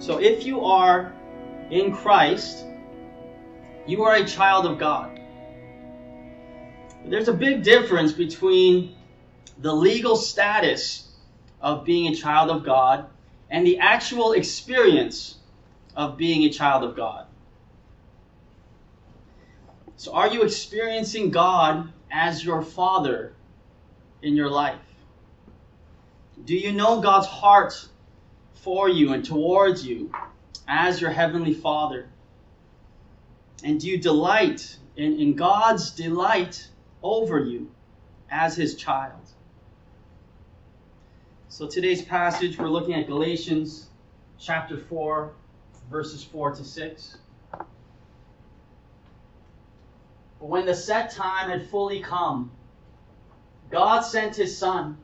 So if you are in Christ, you are a child of God. There's a big difference between the legal status of being a child of God and the actual experience of being a child of God. So, are you experiencing God as your Father in your life? Do you know God's heart for you and towards you as your Heavenly Father? And do you delight in, in God's delight over you as His child? So today's passage, we're looking at Galatians chapter 4, verses 4 to 6. But when the set time had fully come, God sent his Son,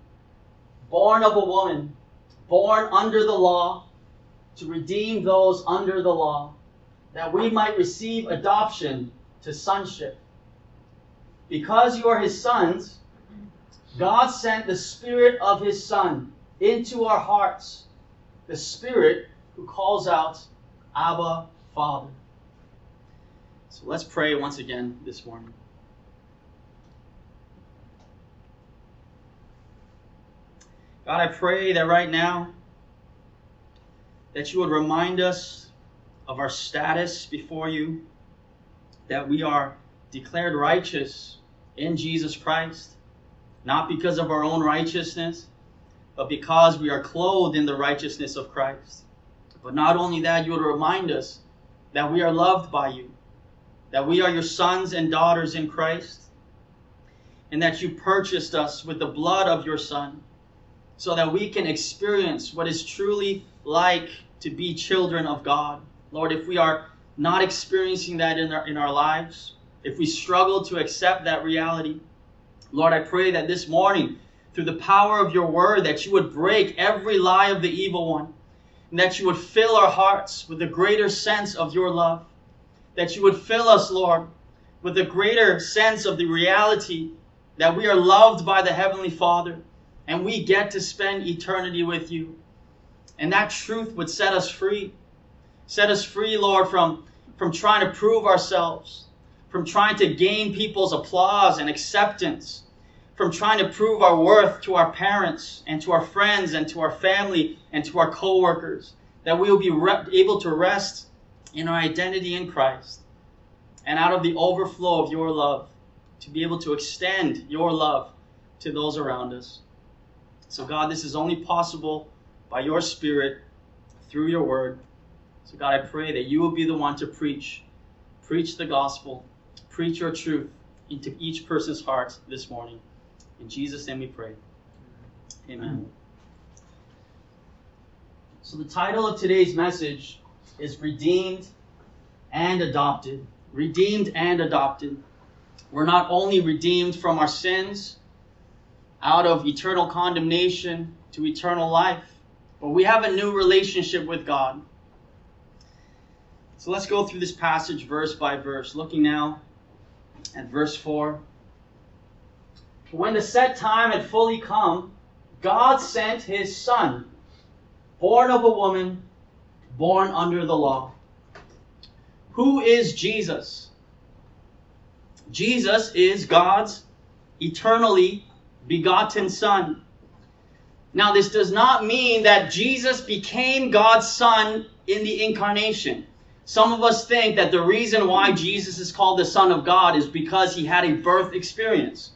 born of a woman, born under the law, to redeem those under the law, that we might receive adoption to sonship. Because you are his sons, God sent the Spirit of his Son into our hearts, the Spirit who calls out, Abba, Father. So let's pray once again this morning. God, I pray that right now that you would remind us of our status before you, that we are declared righteous in Jesus Christ, not because of our own righteousness, but because we are clothed in the righteousness of Christ. But not only that, you would remind us that we are loved by you, that we are your sons and daughters in Christ, and that you purchased us with the blood of your Son so that we can experience what is truly like to be children of God. Lord, if we are not experiencing that in our, in our lives, if we struggle to accept that reality, Lord, I pray that this morning, through the power of your word, that you would break every lie of the evil one, and that you would fill our hearts with a greater sense of your love, that you would fill us, Lord, with a greater sense of the reality that we are loved by the Heavenly Father and we get to spend eternity with you. And that truth would set us free. Set us free, Lord, from, from trying to prove ourselves, from trying to gain people's applause and acceptance, from trying to prove our worth to our parents and to our friends and to our family and to our coworkers, that we will be re- able to rest in our identity in Christ and out of the overflow of your love, to be able to extend your love to those around us. So, God, this is only possible by your Spirit through your word. So, God, I pray that you will be the one to preach. Preach the gospel. Preach your truth into each person's heart this morning. In Jesus' name we pray. Amen. So, the title of today's message is Redeemed and Adopted. Redeemed and adopted. We're not only redeemed from our sins out of eternal condemnation to eternal life. But we have a new relationship with God. So let's go through this passage verse by verse, looking now at verse 4. When the set time had fully come, God sent his Son, born of a woman, born under the law. Who is Jesus? Jesus is God's eternally begotten Son. Now, this does not mean that Jesus became God's Son in the incarnation. Some of us think that the reason why Jesus is called the Son of God is because he had a birth experience,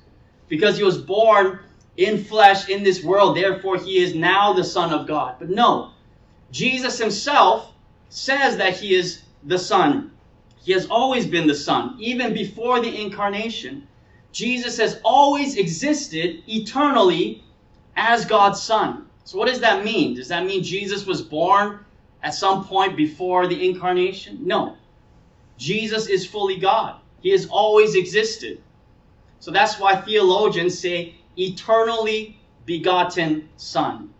because he was born in flesh in this world, therefore he is now the Son of God. But no, Jesus himself says that he is the Son. He has always been the Son, even before the incarnation. Jesus has always existed eternally as God's Son. So, what does that mean? Does that mean Jesus was born at some point before the incarnation? No. Jesus is fully God, He has always existed. So, that's why theologians say eternally begotten Son.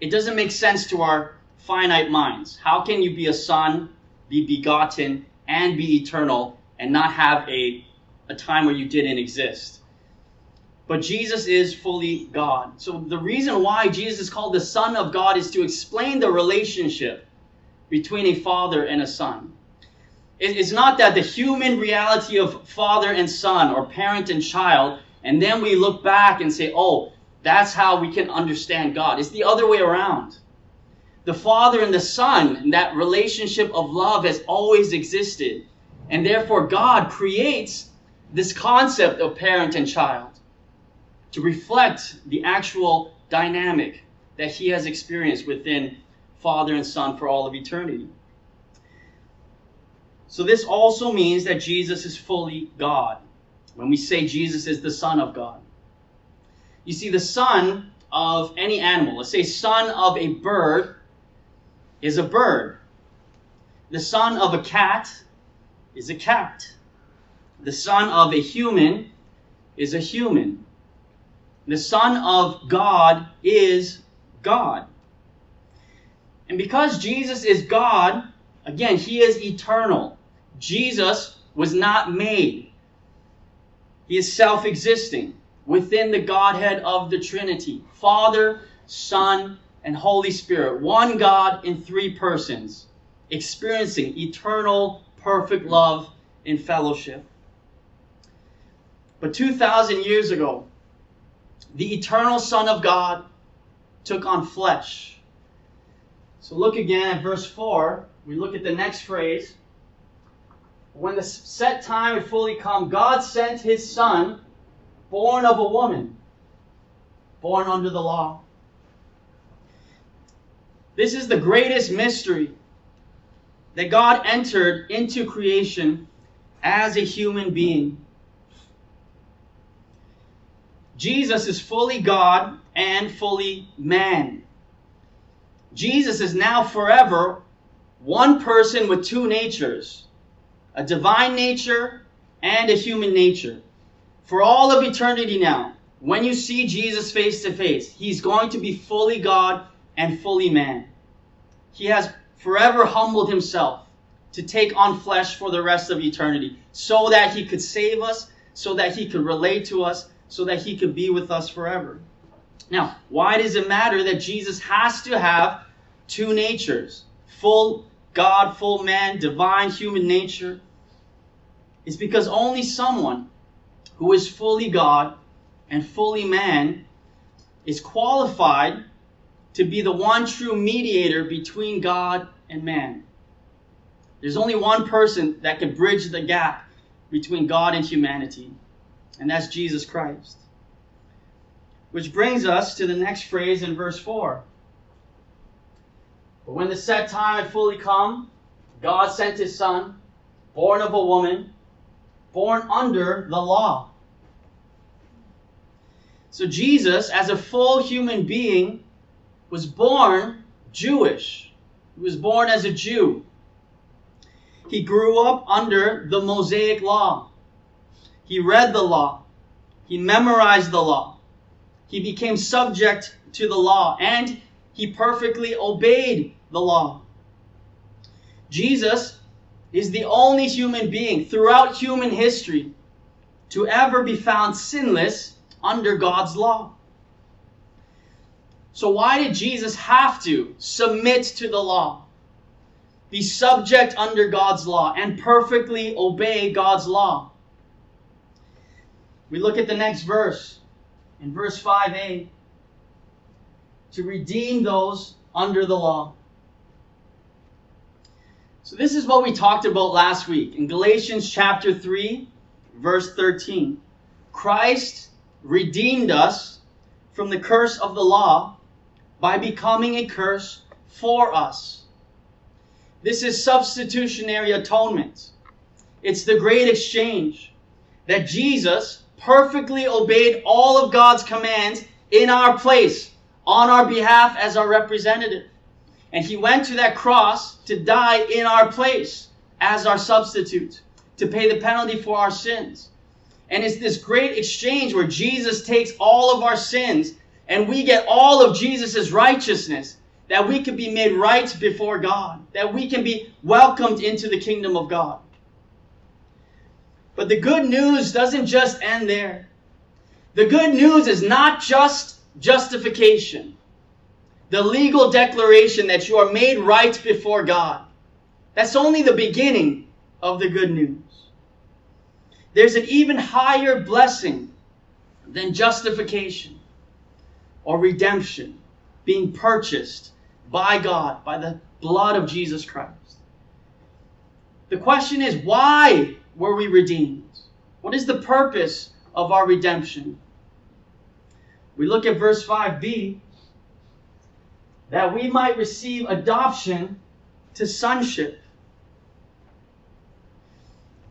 It doesn't make sense to our finite minds. How can you be a son, be begotten, and be eternal, and not have a a time where you didn't exist. But Jesus is fully God. So the reason why Jesus is called the Son of God is to explain the relationship between a father and a son. It's not that the human reality of father and son or parent and child, and then we look back and say, oh, that's how we can understand God. It's the other way around. The father and the son, that relationship of love has always existed. And therefore, God creates this concept of parent and child to reflect the actual dynamic that he has experienced within father and son for all of eternity. So, this also means that Jesus is fully God. When we say Jesus is the Son of God, you see, the son of any animal, let's say son of a bird, is a bird. The son of a cat is a cat. The son of a human is a human. The son of God is God. And because Jesus is God, again, he is eternal. Jesus was not made. He is self existing within the Godhead of the Trinity Father, Son, and Holy Spirit. One God in three persons, experiencing eternal, perfect love and fellowship. But 2,000 years ago, the eternal Son of God took on flesh. So look again at verse 4. We look at the next phrase. When the set time had fully come, God sent his Son, born of a woman, born under the law. This is the greatest mystery that God entered into creation as a human being. Jesus is fully God and fully man. Jesus is now forever one person with two natures a divine nature and a human nature. For all of eternity now, when you see Jesus face to face, he's going to be fully God and fully man. He has forever humbled himself to take on flesh for the rest of eternity so that he could save us, so that he could relate to us, so that he could be with us forever. Now, why does it matter that Jesus has to have two natures? Full God, full man, divine human nature? It's because only someone who is fully God and fully man is qualified to be the one true mediator between God and man. There's only one person that can bridge the gap between God and humanity, and that's Jesus Christ. Which brings us to the next phrase in verse 4. But when the set time had fully come, God sent his Son, born of a woman, born under the law. So Jesus, as a full human being, was born Jewish. He was born as a Jew. He grew up under the Mosaic law. He read the law. He memorized the law. He became subject to the law and he perfectly obeyed the law. Jesus is the only human being throughout human history to ever be found sinless under God's law. So, why did Jesus have to submit to the law, be subject under God's law, and perfectly obey God's law? We look at the next verse, in verse 5a, to redeem those under the law. So, this is what we talked about last week in Galatians chapter 3, verse 13. Christ redeemed us from the curse of the law by becoming a curse for us. This is substitutionary atonement. It's the great exchange that Jesus perfectly obeyed all of God's commands in our place, on our behalf as our representative. And he went to that cross to die in our place as our substitute, to pay the penalty for our sins. And it's this great exchange where Jesus takes all of our sins and we get all of Jesus' righteousness, that we can be made right before God, that we can be welcomed into the kingdom of God. But the good news doesn't just end there. The good news is not just justification. the legal declaration that you are made right before God. That's only the beginning of the good news. There's an even higher blessing than justification or redemption, being purchased by God, by the blood of Jesus Christ. The question is, why were we redeemed? What is the purpose of our redemption? We look at verse 5b that we might receive adoption to sonship.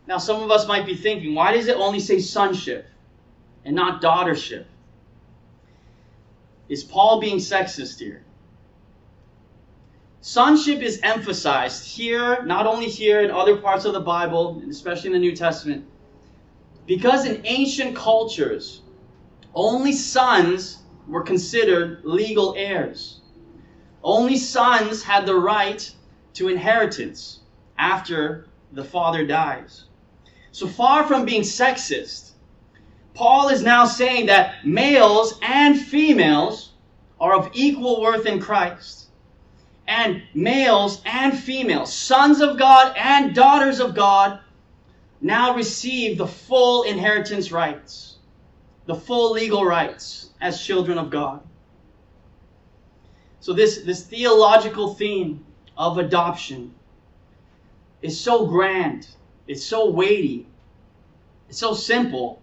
Now, some of us might be thinking, why does it only say sonship and not daughtership? Is Paul being sexist here? Sonship is emphasized here, not only here, in other parts of the Bible, especially in the New Testament, because in ancient cultures, only sons were considered legal heirs. Only sons had the right to inheritance after the father dies. So far from being sexist, Paul is now saying that males and females are of equal worth in Christ. And males and females, sons of God and daughters of God, now receive the full inheritance rights, the full legal rights as children of God. So this, this theological theme of adoption is so grand, it's so weighty, it's so simple,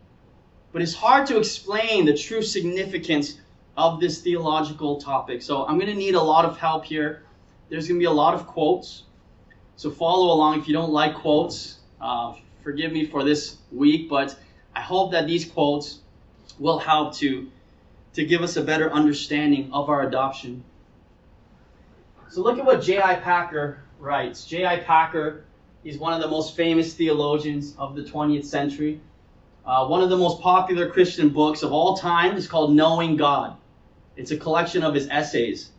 but it's hard to explain the true significance of this theological topic. So I'm going to need a lot of help here. There's going to be a lot of quotes. So follow along if you don't like quotes. Uh, forgive me for this week, but I hope that these quotes will help to, to give us a better understanding of our adoption. So look at what J.I. Packer writes. J.I. Packer, is one of the most famous theologians of the 20th century. Uh, one of the most popular Christian books of all time is called Knowing God. It's a collection of his essays.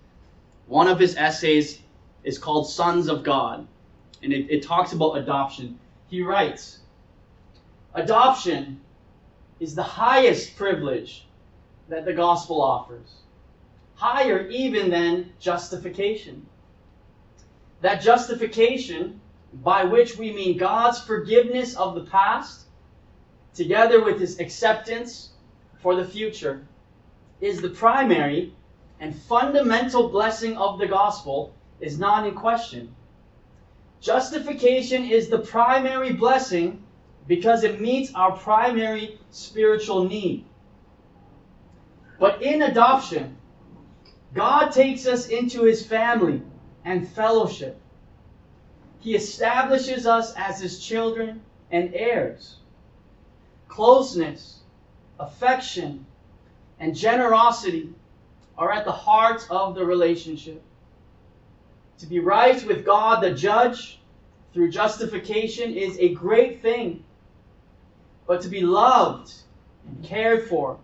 One of his essays is called Sons of God, and it, it talks about adoption. He writes, Adoption is the highest privilege that the gospel offers higher even than justification. That justification, by which we mean God's forgiveness of the past, together with his acceptance for the future, is the primary and fundamental blessing of the gospel, is not in question. Justification is the primary blessing because it meets our primary spiritual need. But in adoption, God takes us into his family and fellowship. He establishes us as his children and heirs. Closeness, affection, and generosity are at the heart of the relationship. To be right with God the judge through justification is a great thing. But to be loved and cared for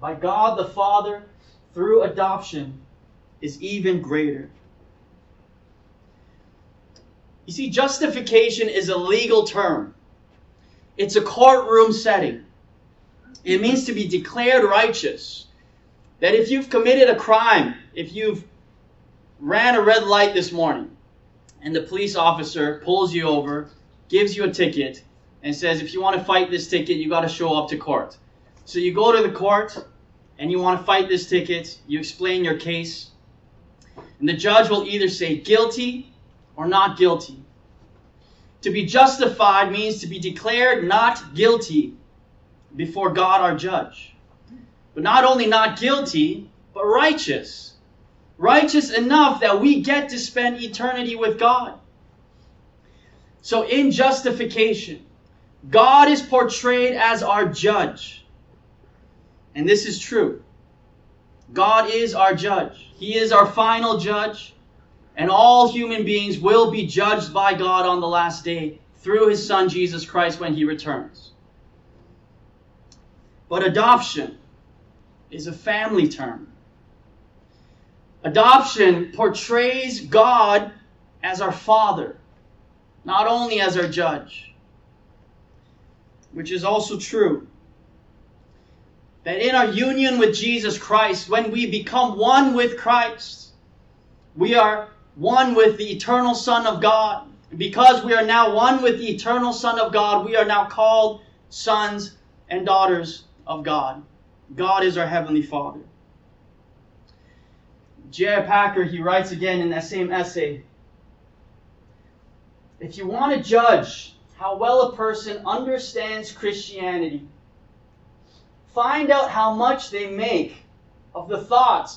by God the Father through adoption is even greater. You see, justification is a legal term. It's a courtroom setting. It means to be declared righteous. That if you've committed a crime, if you've ran a red light this morning, and the police officer pulls you over, gives you a ticket, and says, if you want to fight this ticket, you got to show up to court. So you go to the court, and you want to fight this ticket, you explain your case, and the judge will either say guilty or not guilty. To be justified means to be declared not guilty before God our judge. But not only not guilty, but righteous. Righteous enough that we get to spend eternity with God. So in justification, God is portrayed as our judge. And this is true. God is our judge. He is our final judge. And all human beings will be judged by God on the last day through his son Jesus Christ when he returns. But adoption is a family term. Adoption portrays God as our father, not only as our judge, which is also true that in our union with Jesus Christ, when we become one with Christ, we are one with the eternal Son of God. Because we are now one with the eternal Son of God, we are now called sons and daughters of God. God is our Heavenly Father. J.I. Packer, he writes again in that same essay If you want to judge how well a person understands Christianity, find out how much they make of the thought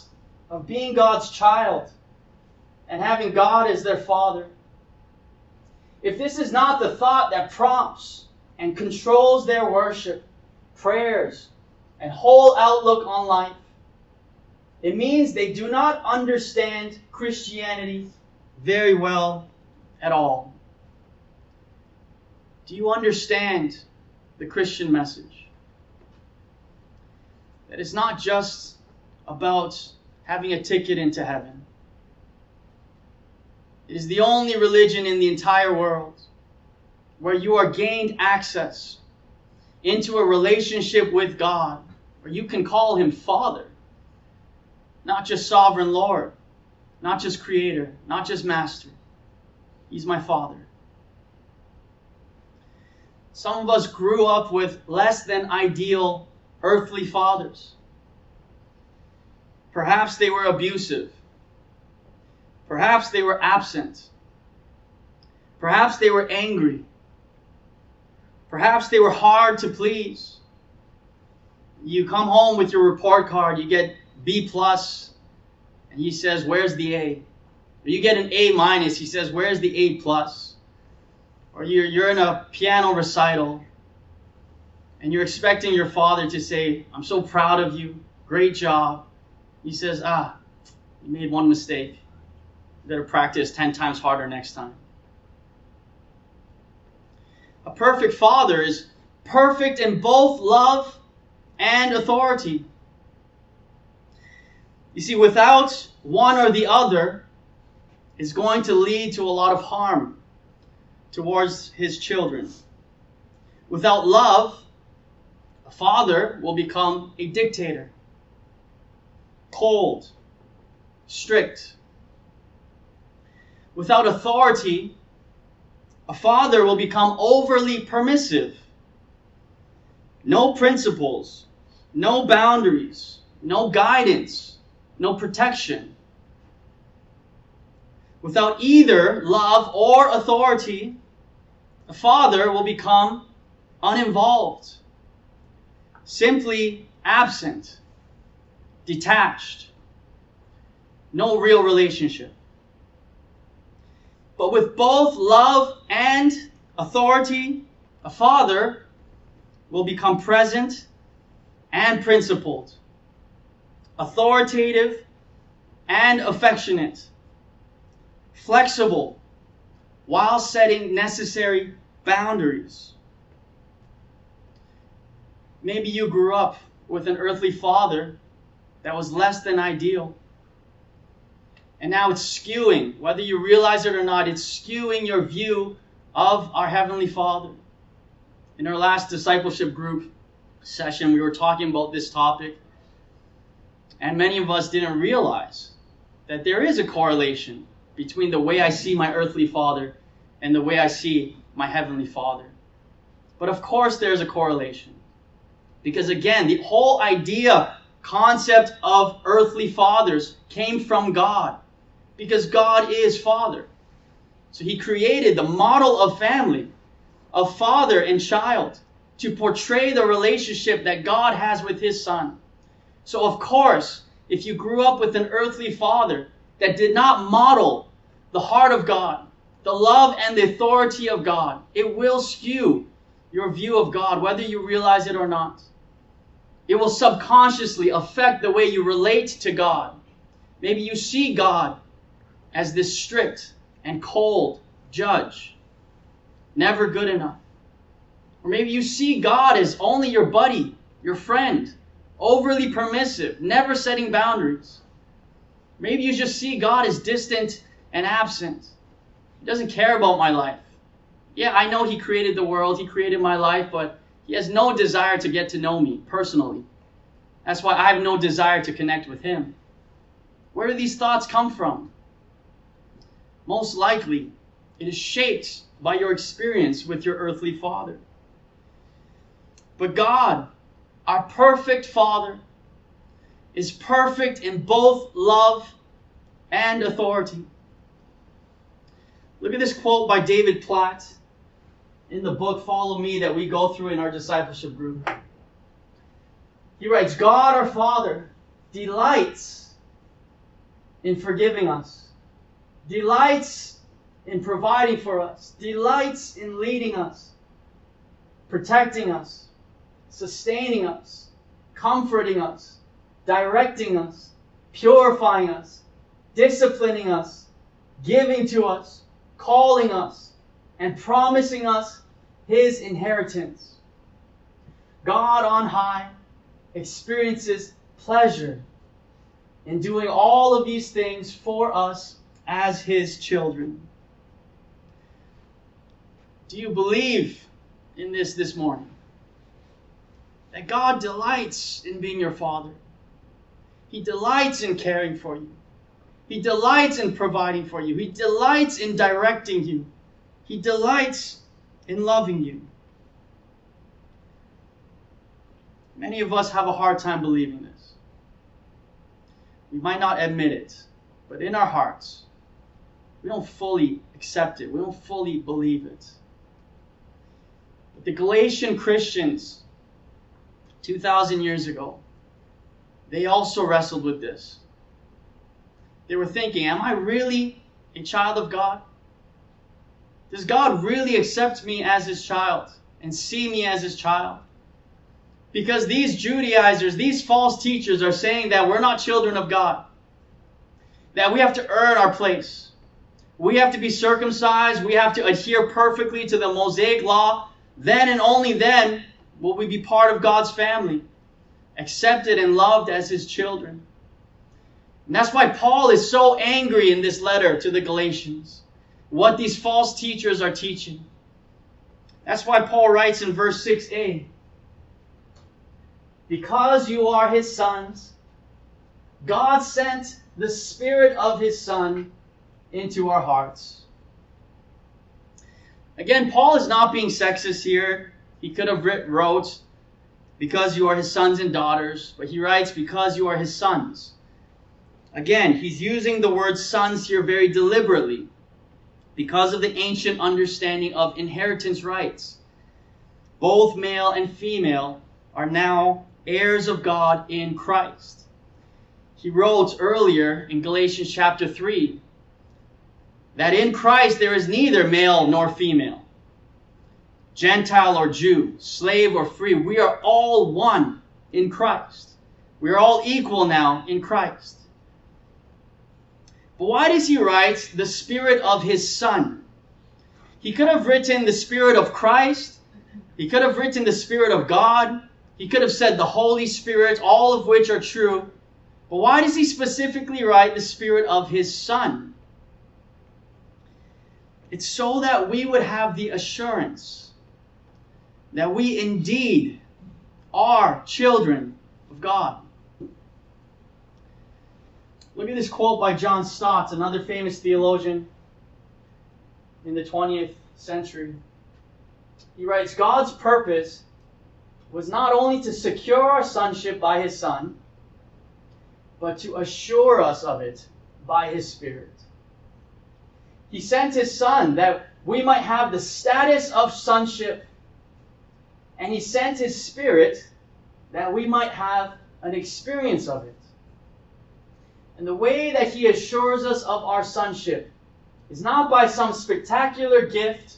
of being God's child and having God as their Father. If this is not the thought that prompts and controls their worship, prayers, and whole outlook on life, it means they do not understand Christianity very well at all. Do you understand the Christian message? That it's not just about having a ticket into heaven. It is the only religion in the entire world where you are gained access into a relationship with God, where you can call Him Father, not just Sovereign Lord, not just Creator, not just Master. He's my Father. Some of us grew up with less than ideal earthly fathers. Perhaps they were abusive. Perhaps they were absent. Perhaps they were angry. Perhaps they were hard to please. You come home with your report card, you get B plus, and he says, Where's the A? Or you get an A minus, he says, Where's the A plus? Or you're, you're in a piano recital, and you're expecting your father to say, I'm so proud of you, great job. He says, Ah, you made one mistake. You better practice 10 times harder next time. A perfect father is perfect in both love and authority. You see, without one or the other, is going to lead to a lot of harm towards his children. Without love, a father will become a dictator, cold, strict. Without authority, a father will become overly permissive. No principles, no boundaries, no guidance, no protection. Without either love or authority, a father will become uninvolved, simply absent, detached, no real relationship. But with both love and authority, a father will become present and principled, authoritative and affectionate, flexible while setting necessary boundaries. Maybe you grew up with an earthly father that was less than ideal. And now it's skewing, whether you realize it or not, it's skewing your view of our Heavenly Father. In our last discipleship group session, we were talking about this topic, and many of us didn't realize that there is a correlation between the way I see my earthly father and the way I see my Heavenly Father. But of course, there's a correlation. Because again, the whole idea, concept of earthly fathers came from God because God is Father. So he created the model of family, of father and child, to portray the relationship that God has with his son. So, of course, if you grew up with an earthly father that did not model the heart of God, the love and the authority of God, it will skew your view of God, whether you realize it or not. It will subconsciously affect the way you relate to God. Maybe you see God as this strict and cold judge. Never good enough. Or maybe you see God as only your buddy, your friend, overly permissive, never setting boundaries. Maybe you just see God as distant and absent. He doesn't care about my life. Yeah, I know He created the world, He created my life, but He has no desire to get to know me personally. That's why I have no desire to connect with Him. Where do these thoughts come from? most likely it is shaped by your experience with your earthly father. But God, our perfect Father, is perfect in both love and authority. Look at this quote by David Platt in the book Follow Me that we go through in our discipleship group. He writes God our Father delights in forgiving us, delights in providing for us, delights in leading us, protecting us, sustaining us, comforting us, directing us, purifying us, disciplining us, giving to us, calling us, and promising us his inheritance. God on high experiences pleasure in doing all of these things for us as his children. Do you believe in this this morning? That God delights in being your father. He delights in caring for you. He delights in providing for you. He delights in directing you. He delights in loving you. Many of us have a hard time believing this. We might not admit it, but in our hearts, we don't fully accept it. We don't fully believe it. But the Galatian Christians, 2,000 years ago, they also wrestled with this. They were thinking, Am I really a child of God? Does God really accept me as his child and see me as his child? Because these Judaizers, these false teachers are saying that we're not children of God, that we have to earn our place. We have to be circumcised, we have to adhere perfectly to the Mosaic law. Then and only then will we be part of God's family, accepted and loved as his children. And that's why Paul is so angry in this letter to the Galatians, what these false teachers are teaching. That's why Paul writes in verse 6a because you are his sons, God sent the Spirit of his Son into our hearts. Again, Paul is not being sexist here. He could have wrote, because you are his sons and daughters, but he writes, because you are his sons. Again, he's using the word sons here very deliberately because of the ancient understanding of inheritance rights. Both male and female are now heirs of God in Christ. He wrote earlier in Galatians chapter 3 that in Christ there is neither male nor female, Gentile or Jew, slave or free. We are all one in Christ. We are all equal now in Christ. But why does he write the Spirit of his Son? He could have written the Spirit of Christ. He could have written the Spirit of God. He could have said the Holy Spirit, all of which are true. But why does he specifically write the Spirit of his Son? It's so that we would have the assurance that we indeed are children of God. Look at this quote by John Stott, another famous theologian in the 20th century. He writes God's purpose was not only to secure our sonship by his Son, but to assure us of it by his Spirit. He sent his Son that we might have the status of sonship, and he sent his Spirit that we might have an experience of it. And the way that he assures us of our sonship is not by some spectacular gift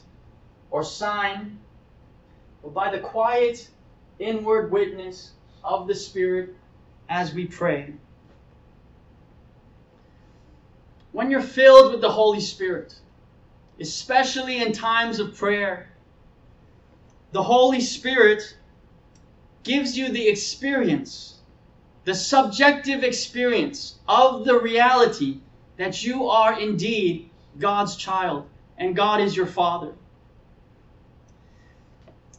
or sign, but by the quiet inward witness of the Spirit as we pray. When you're filled with the Holy Spirit, especially in times of prayer, the Holy Spirit gives you the experience, the subjective experience of the reality that you are indeed God's child and God is your Father.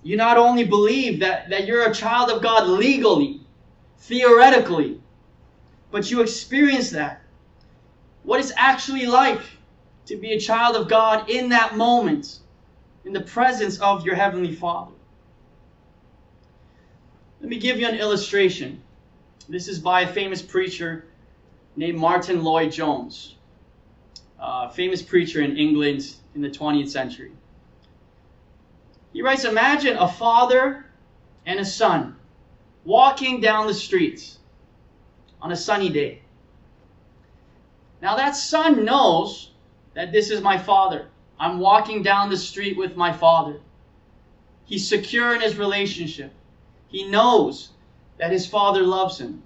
You not only believe that, that you're a child of God legally, theoretically, but you experience that. What it's actually like to be a child of God in that moment, in the presence of your Heavenly Father. Let me give you an illustration. This is by a famous preacher named Martyn Lloyd-Jones, a famous preacher in England in the 20th century. He writes Imagine a father and a son walking down the streets on a sunny day. Now, that son knows that this is my father. I'm walking down the street with my father. He's secure in his relationship. He knows that his father loves him.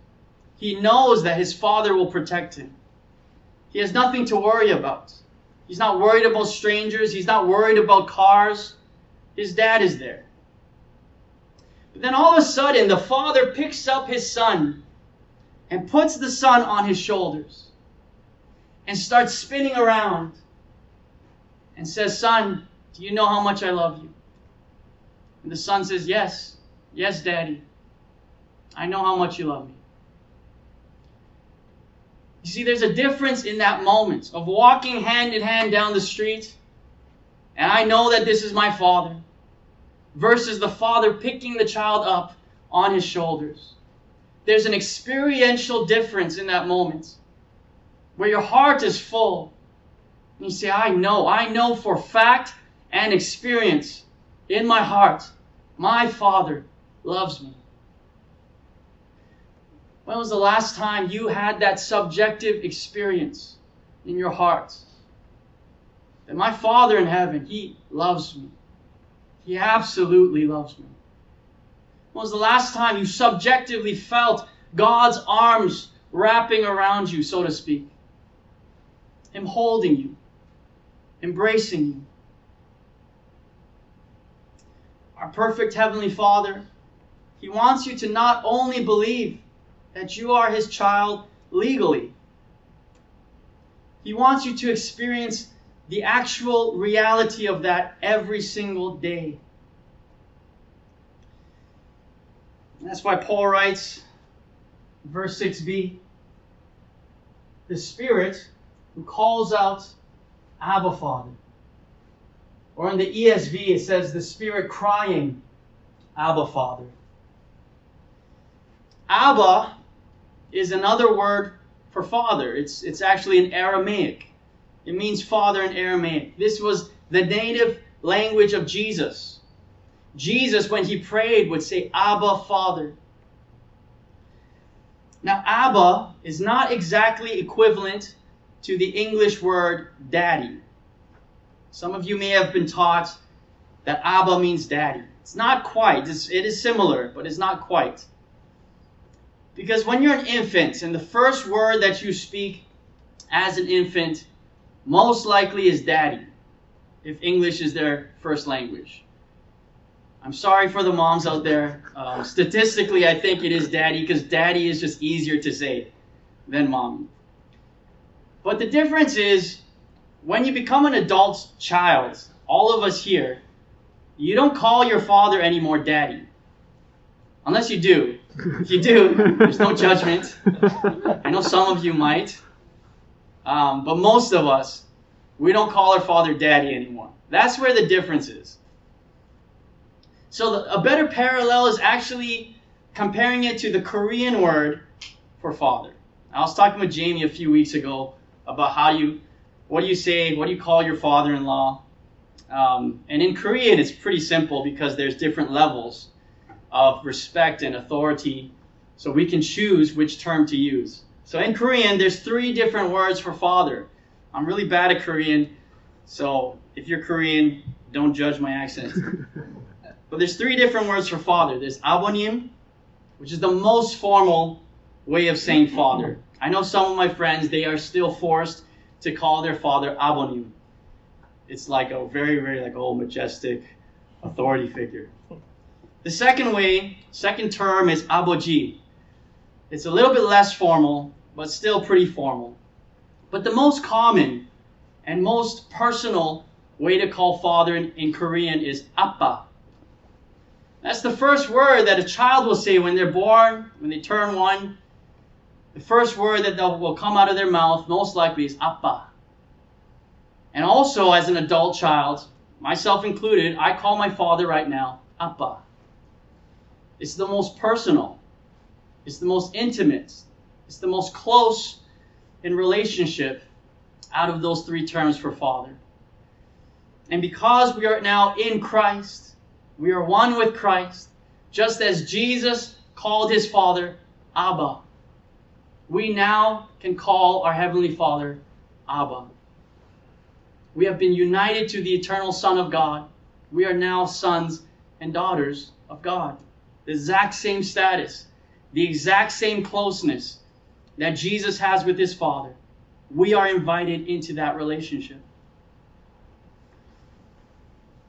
He knows that his father will protect him. He has nothing to worry about. He's not worried about strangers. He's not worried about cars. His dad is there. But then all of a sudden, the father picks up his son and puts the son on his shoulders and starts spinning around and says, Son, do you know how much I love you? And the son says, Yes, yes, Daddy. I know how much you love me. You see, there's a difference in that moment of walking hand in hand down the street, and I know that this is my father, versus the father picking the child up on his shoulders. There's an experiential difference in that moment where your heart is full. You say, I know, I know for fact and experience in my heart, my Father loves me. When was the last time you had that subjective experience in your heart? That my Father in heaven, He loves me. He absolutely loves me. When was the last time you subjectively felt God's arms wrapping around you, so to speak? Him holding you, embracing you. Our perfect Heavenly Father, He wants you to not only believe that you are His child legally. He wants you to experience the actual reality of that every single day. that's why Paul writes, verse 6b, the Spirit who calls out, Abba, Father. Or in the ESV, it says, the Spirit crying, Abba, Father. Abba is another word for father. It's, it's actually in Aramaic. It means father in Aramaic. This was the native language of Jesus. Jesus, when he prayed, would say, Abba, Father. Now, Abba is not exactly equivalent to the English word daddy. Some of you may have been taught that Abba means daddy. It's not quite. It's, it is similar, but it's not quite. Because when you're an infant, and the first word that you speak as an infant most likely is daddy, if English is their first language. I'm sorry for the moms out there. Um, statistically, I think it is daddy because daddy is just easier to say than mom. But the difference is when you become an adult child, all of us here, you don't call your father anymore daddy. Unless you do. If you do, there's no judgment. I know some of you might. Um, but most of us, we don't call our father daddy anymore. That's where the difference is. So the, a better parallel is actually comparing it to the Korean word for father. I was talking with Jamie a few weeks ago about how you, what do you say, what do you call your father-in-law? Um, and in Korean, it's pretty simple because there's different levels of respect and authority. So we can choose which term to use. So in Korean, there's three different words for father. I'm really bad at Korean, so if you're Korean, don't judge my accent. but there's three different words for father. There's abonim, which is the most formal way of saying father. I know some of my friends, they are still forced to call their father abonim. It's like a very, very like old majestic authority figure. The second way, second term is aboji. It's a little bit less formal, but still pretty formal. But the most common and most personal way to call father in, in Korean is appa. That's the first word that a child will say when they're born, when they turn one. The first word that will come out of their mouth most likely is appa. And also, as an adult child, myself included, I call my father right now Appa. It's the most personal, it's the most intimate, it's the most close in relationship out of those three terms for father. And because we are now in Christ, we are one with Christ, just as Jesus called his Father Abba. We now can call our Heavenly Father Abba. We have been united to the eternal Son of God. We are now sons and daughters of God. The exact same status, the exact same closeness that Jesus has with his Father. We are invited into that relationship.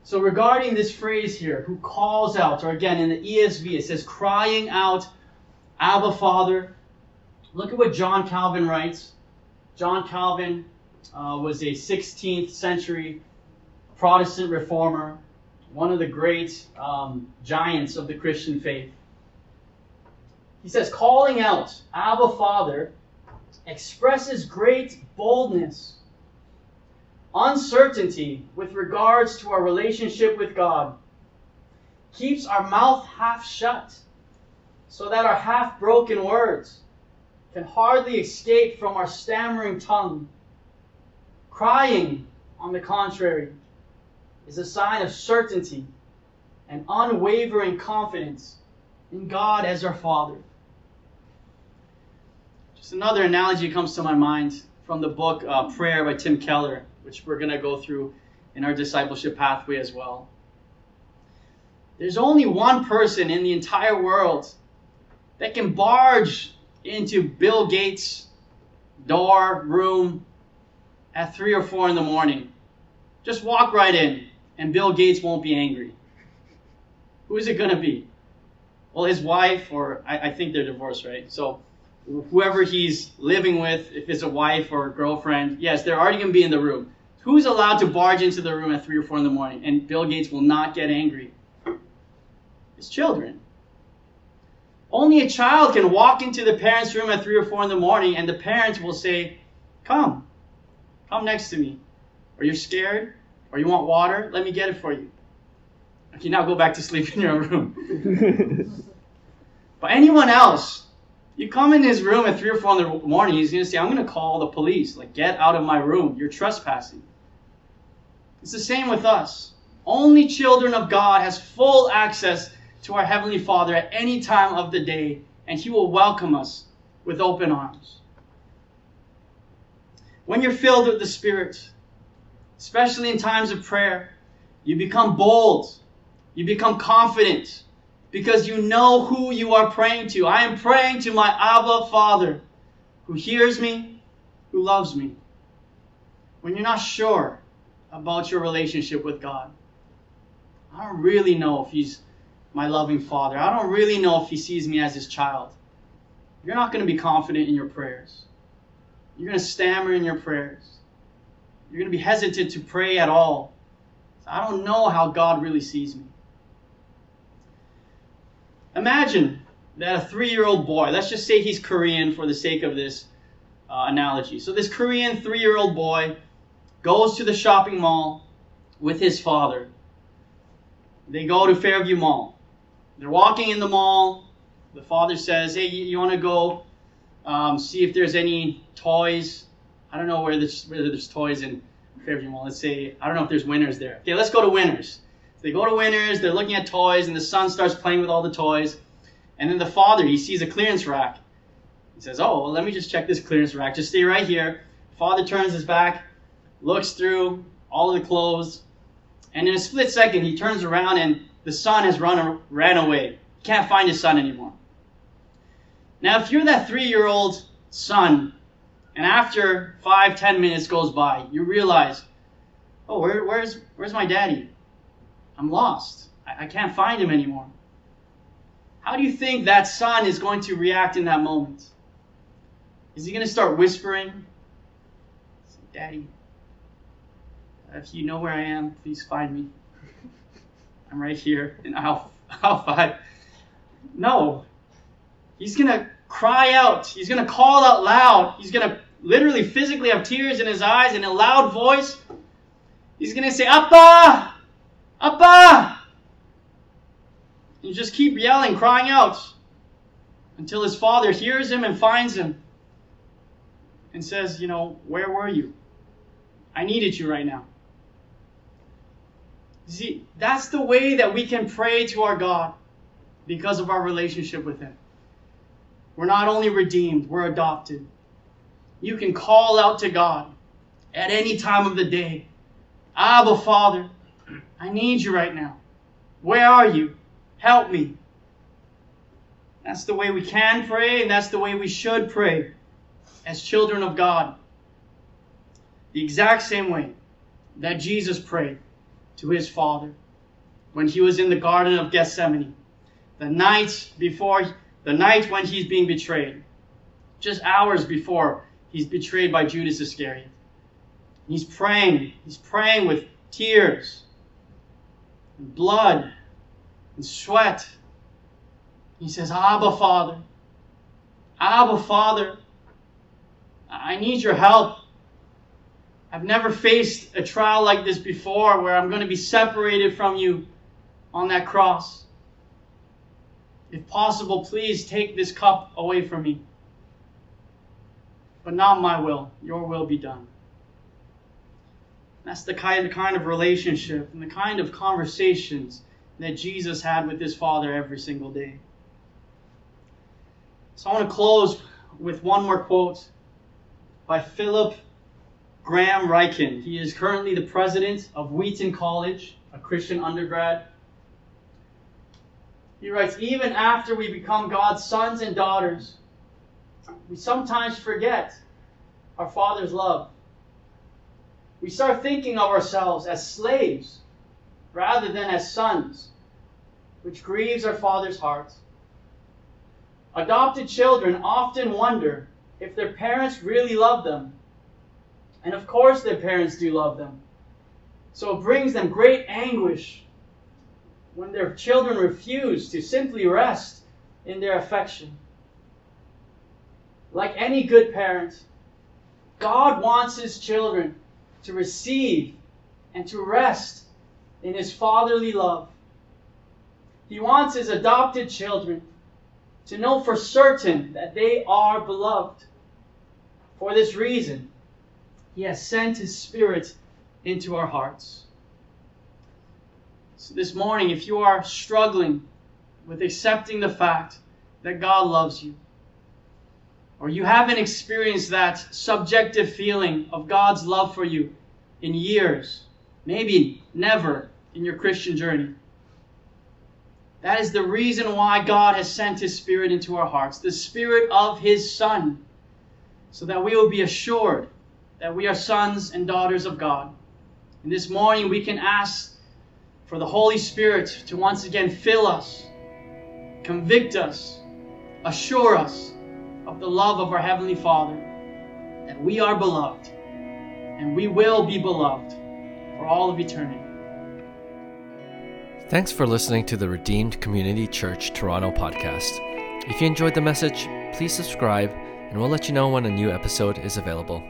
So, regarding this phrase here, who calls out, or again in the ESV, it says crying out, Abba Father. Look at what John Calvin writes. John Calvin uh, was a 16th century Protestant reformer, one of the great um, giants of the Christian faith. He says, calling out, Abba Father, expresses great boldness uncertainty with regards to our relationship with God keeps our mouth half shut so that our half broken words can hardly escape from our stammering tongue. Crying, on the contrary, is a sign of certainty and unwavering confidence in God as our Father. Just another analogy comes to my mind from the book uh, Prayer by Tim Keller which we're going to go through in our discipleship pathway as well. There's only one person in the entire world that can barge into Bill Gates' door, room at 3 or 4 in the morning. Just walk right in, and Bill Gates won't be angry. Who is it going to be? Well, his wife, or I, I think they're divorced, right? So whoever he's living with, if it's a wife or a girlfriend, yes, they're already going to be in the room. Who's allowed to barge into the room at 3 or 4 in the morning and Bill Gates will not get angry? His children. Only a child can walk into the parents' room at 3 or 4 in the morning and the parents will say, Come, come next to me. Are you're scared? Or you want water? Let me get it for you. Okay, now go back to sleep in your own room. but anyone else, you come in his room at 3 or 4 in the morning, he's going to say, I'm going to call the police. Like, get out of my room. You're trespassing. It's the same with us. Only children of God has full access to our Heavenly Father at any time of the day, and He will welcome us with open arms. When you're filled with the Spirit, especially in times of prayer, you become bold, you become confident, because you know who you are praying to. I am praying to my Abba Father, who hears me, who loves me. When you're not sure, about your relationship with God. I don't really know if He's my loving Father. I don't really know if He sees me as His child. You're not going to be confident in your prayers. You're going to stammer in your prayers. You're going to be hesitant to pray at all. I don't know how God really sees me. Imagine that a three year old boy, let's just say he's Korean for the sake of this uh, analogy. So, this Korean three year old boy goes to the shopping mall with his father. They go to Fairview Mall. They're walking in the mall. The father says, Hey, you, you want to go um, see if there's any toys? I don't know where there's, there's toys in Fairview Mall. Let's say, I don't know if there's Winners there. Okay, let's go to Winners. So they go to Winners, they're looking at toys, and the son starts playing with all the toys. And then the father, he sees a clearance rack. He says, Oh, well, let me just check this clearance rack. Just stay right here. Father turns his back looks through all of the clothes, and in a split second, he turns around and the son has run ran away. Can't find his son anymore. Now, if you're that three-year-old son, and after five, ten minutes goes by, you realize, oh, where, where's where's my daddy? I'm lost. I, I can't find him anymore. How do you think that son is going to react in that moment? Is he going to start whispering? Daddy, if you know where I am, please find me. I'm right here in aisle, aisle five. No. He's going to cry out. He's going to call out loud. He's going to literally physically have tears in his eyes in a loud voice. He's going to say, Appa! Appa! And just keep yelling, crying out until his father hears him and finds him and says, You know, where were you? I needed you right now. See, that's the way that we can pray to our God because of our relationship with Him. We're not only redeemed, we're adopted. You can call out to God at any time of the day Abba, Father, I need you right now. Where are you? Help me. That's the way we can pray, and that's the way we should pray as children of God. The exact same way that Jesus prayed to his Father when he was in the Garden of Gethsemane, the night before, the night when he's being betrayed, just hours before he's betrayed by Judas Iscariot. He's praying. He's praying with tears and blood and sweat. He says, Abba, Father. Abba, Father. I need your help. I've never faced a trial like this before where I'm going to be separated from you on that cross. If possible, please take this cup away from me. But not my will, your will be done. That's the kind, the kind of relationship and the kind of conversations that Jesus had with his Father every single day. So I want to close with one more quote by Philip Graham Ryken. He is currently the president of Wheaton College, a Christian undergrad. He writes Even after we become God's sons and daughters, we sometimes forget our Father's love we start thinking of ourselves as slaves rather than as sons, which grieves our Father's heart. Adopted children often wonder if their parents really love them. And of course, their parents do love them. So it brings them great anguish when their children refuse to simply rest in their affection. Like any good parent, God wants His children to receive and to rest in His fatherly love. He wants His adopted children to know for certain that they are beloved. For this reason, He has sent His Spirit into our hearts. So, this morning, if you are struggling with accepting the fact that God loves you, or you haven't experienced that subjective feeling of God's love for you in years, maybe never in your Christian journey. That is the reason why God has sent His Spirit into our hearts, the Spirit of His Son, so that we will be assured that we are sons and daughters of God. And this morning we can ask for the Holy Spirit to once again fill us, convict us, assure us of the love of our Heavenly Father, that we are beloved, and we will be beloved for all of eternity. Thanks for listening to the Redeemed Community Church Toronto podcast. If you enjoyed the message, please subscribe, and we'll let you know when a new episode is available.